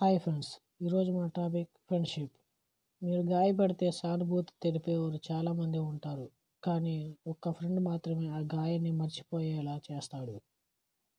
Hi friends ఈరోజు మన topic friendship మీరు గాయపడితే సానుభూతి తెలిపేవారు చాలామంది ఉంటారు కానీ ఒక్క ఫ్రెండ్ మాత్రమే ఆ గాయాన్ని మర్చిపోయేలా చేస్తాడు.